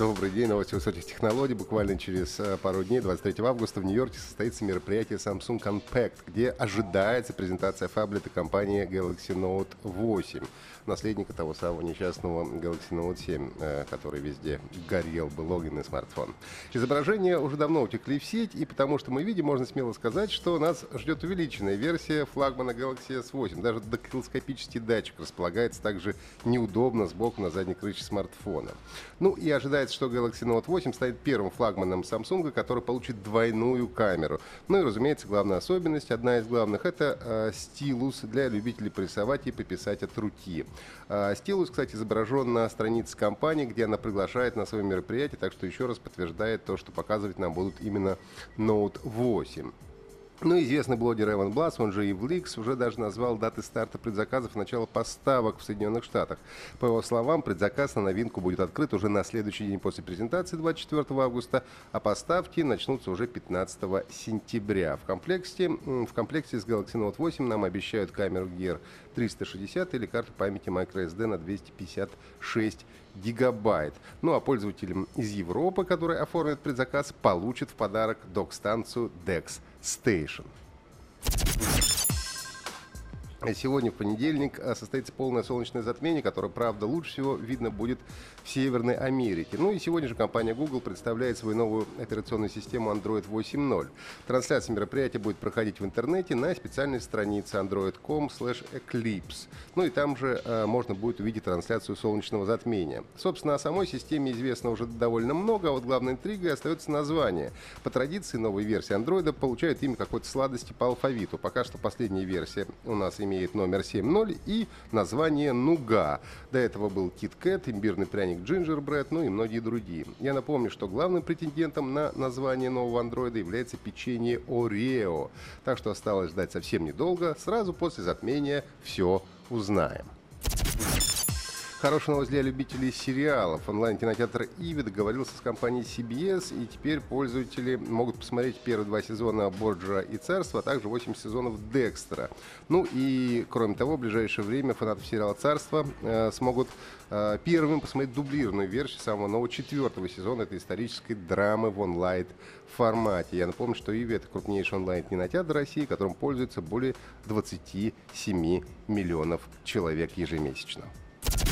Добрый день, новости высоких технологий. Буквально через а, пару дней, 23 августа, в Нью-Йорке состоится мероприятие Samsung Unpacked, где ожидается презентация фаблета компании Galaxy Note 8, наследника того самого несчастного Galaxy Note 7, э, который везде горел бы логин и смартфон. Изображения уже давно утекли в сеть, и потому что мы видим, можно смело сказать, что нас ждет увеличенная версия флагмана Galaxy S8. Даже дактилоскопический датчик располагается также неудобно сбоку на задней крыше смартфона. Ну и ожидается, что Galaxy Note 8 станет первым флагманом Samsung, который получит двойную камеру. Ну и, разумеется, главная особенность, одна из главных, это э, стилус для любителей порисовать и пописать от руки. Э, стилус, кстати, изображен на странице компании, где она приглашает на свое мероприятие, так что еще раз подтверждает то, что показывать нам будут именно Note 8. Ну, известный блогер Эван Блас, он же и Вликс, уже даже назвал даты старта предзаказов начала поставок в Соединенных Штатах. По его словам, предзаказ на новинку будет открыт уже на следующий день после презентации 24 августа, а поставки начнутся уже 15 сентября. В комплекте, в комплекте с Galaxy Note 8 нам обещают камеру Gear 360 или карту памяти microSD на 256 гигабайт. Ну а пользователям из Европы, которые оформят предзаказ, получат в подарок док-станцию DeX Station. Сегодня, в понедельник, а, состоится полное солнечное затмение, которое, правда, лучше всего видно будет в Северной Америке. Ну и сегодня же компания Google представляет свою новую операционную систему Android 8.0. Трансляция мероприятия будет проходить в интернете на специальной странице android.com eclipse. Ну и там же э, можно будет увидеть трансляцию солнечного затмения. Собственно, о самой системе известно уже довольно много, а вот главной интригой остается название. По традиции, новые версии Android получают имя какой-то сладости по алфавиту. Пока что последняя версия у нас имеет номер 7.0 и название Нуга. До этого был KitKat, имбирный пряник Gingerbread, ну и многие другие. Я напомню, что главным претендентом на название нового андроида является печенье Орео. Так что осталось ждать совсем недолго. Сразу после затмения все узнаем. Хорошая новость для любителей сериалов. Онлайн-кинотеатр Иви договорился с компанией CBS, и теперь пользователи могут посмотреть первые два сезона «Борджа и царства», а также 8 сезонов «Декстера». Ну и, кроме того, в ближайшее время фанаты сериала «Царство» э, смогут э, первым посмотреть дублированную версию самого нового четвертого сезона этой исторической драмы в онлайн формате. Я напомню, что Иви это крупнейший онлайн-кинотеатр России, которым пользуется более 27 миллионов человек ежемесячно.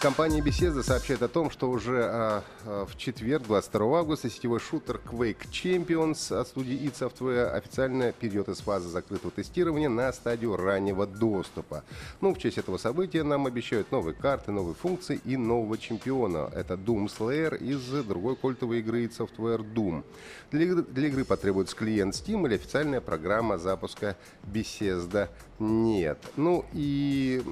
Компания Bethesda сообщает о том, что уже а, а, в четверг, 22 августа, сетевой шутер Quake Champions от студии id Software официально перейдет из фазы закрытого тестирования на стадию раннего доступа. Ну, в честь этого события нам обещают новые карты, новые функции и нового чемпиона. Это Doom Slayer из другой культовой игры id Software Doom. Для, игры- для игры потребуется клиент Steam или официальная программа запуска Bethesda нет. Ну и,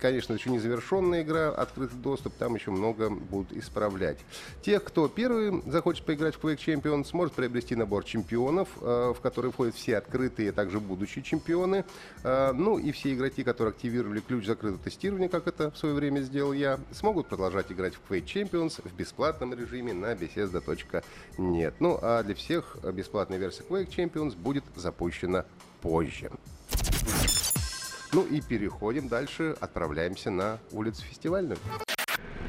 конечно, еще не завершенная игра, открытый доступ, там еще много будут исправлять. Тех, кто первый захочет поиграть в Quake Champions, сможет приобрести набор чемпионов, э, в который входят все открытые, а также будущие чемпионы. Э, Ну и все игроки, которые активировали ключ закрытого тестирования, как это в свое время сделал я, смогут продолжать играть в Quake Champions в бесплатном режиме на Bethesda.net. Ну а для всех бесплатная версия Quake Champions будет запущена позже. Ну и переходим дальше, отправляемся на улицу фестивальную.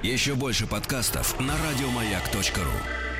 Еще больше подкастов на радиомаяк.ру.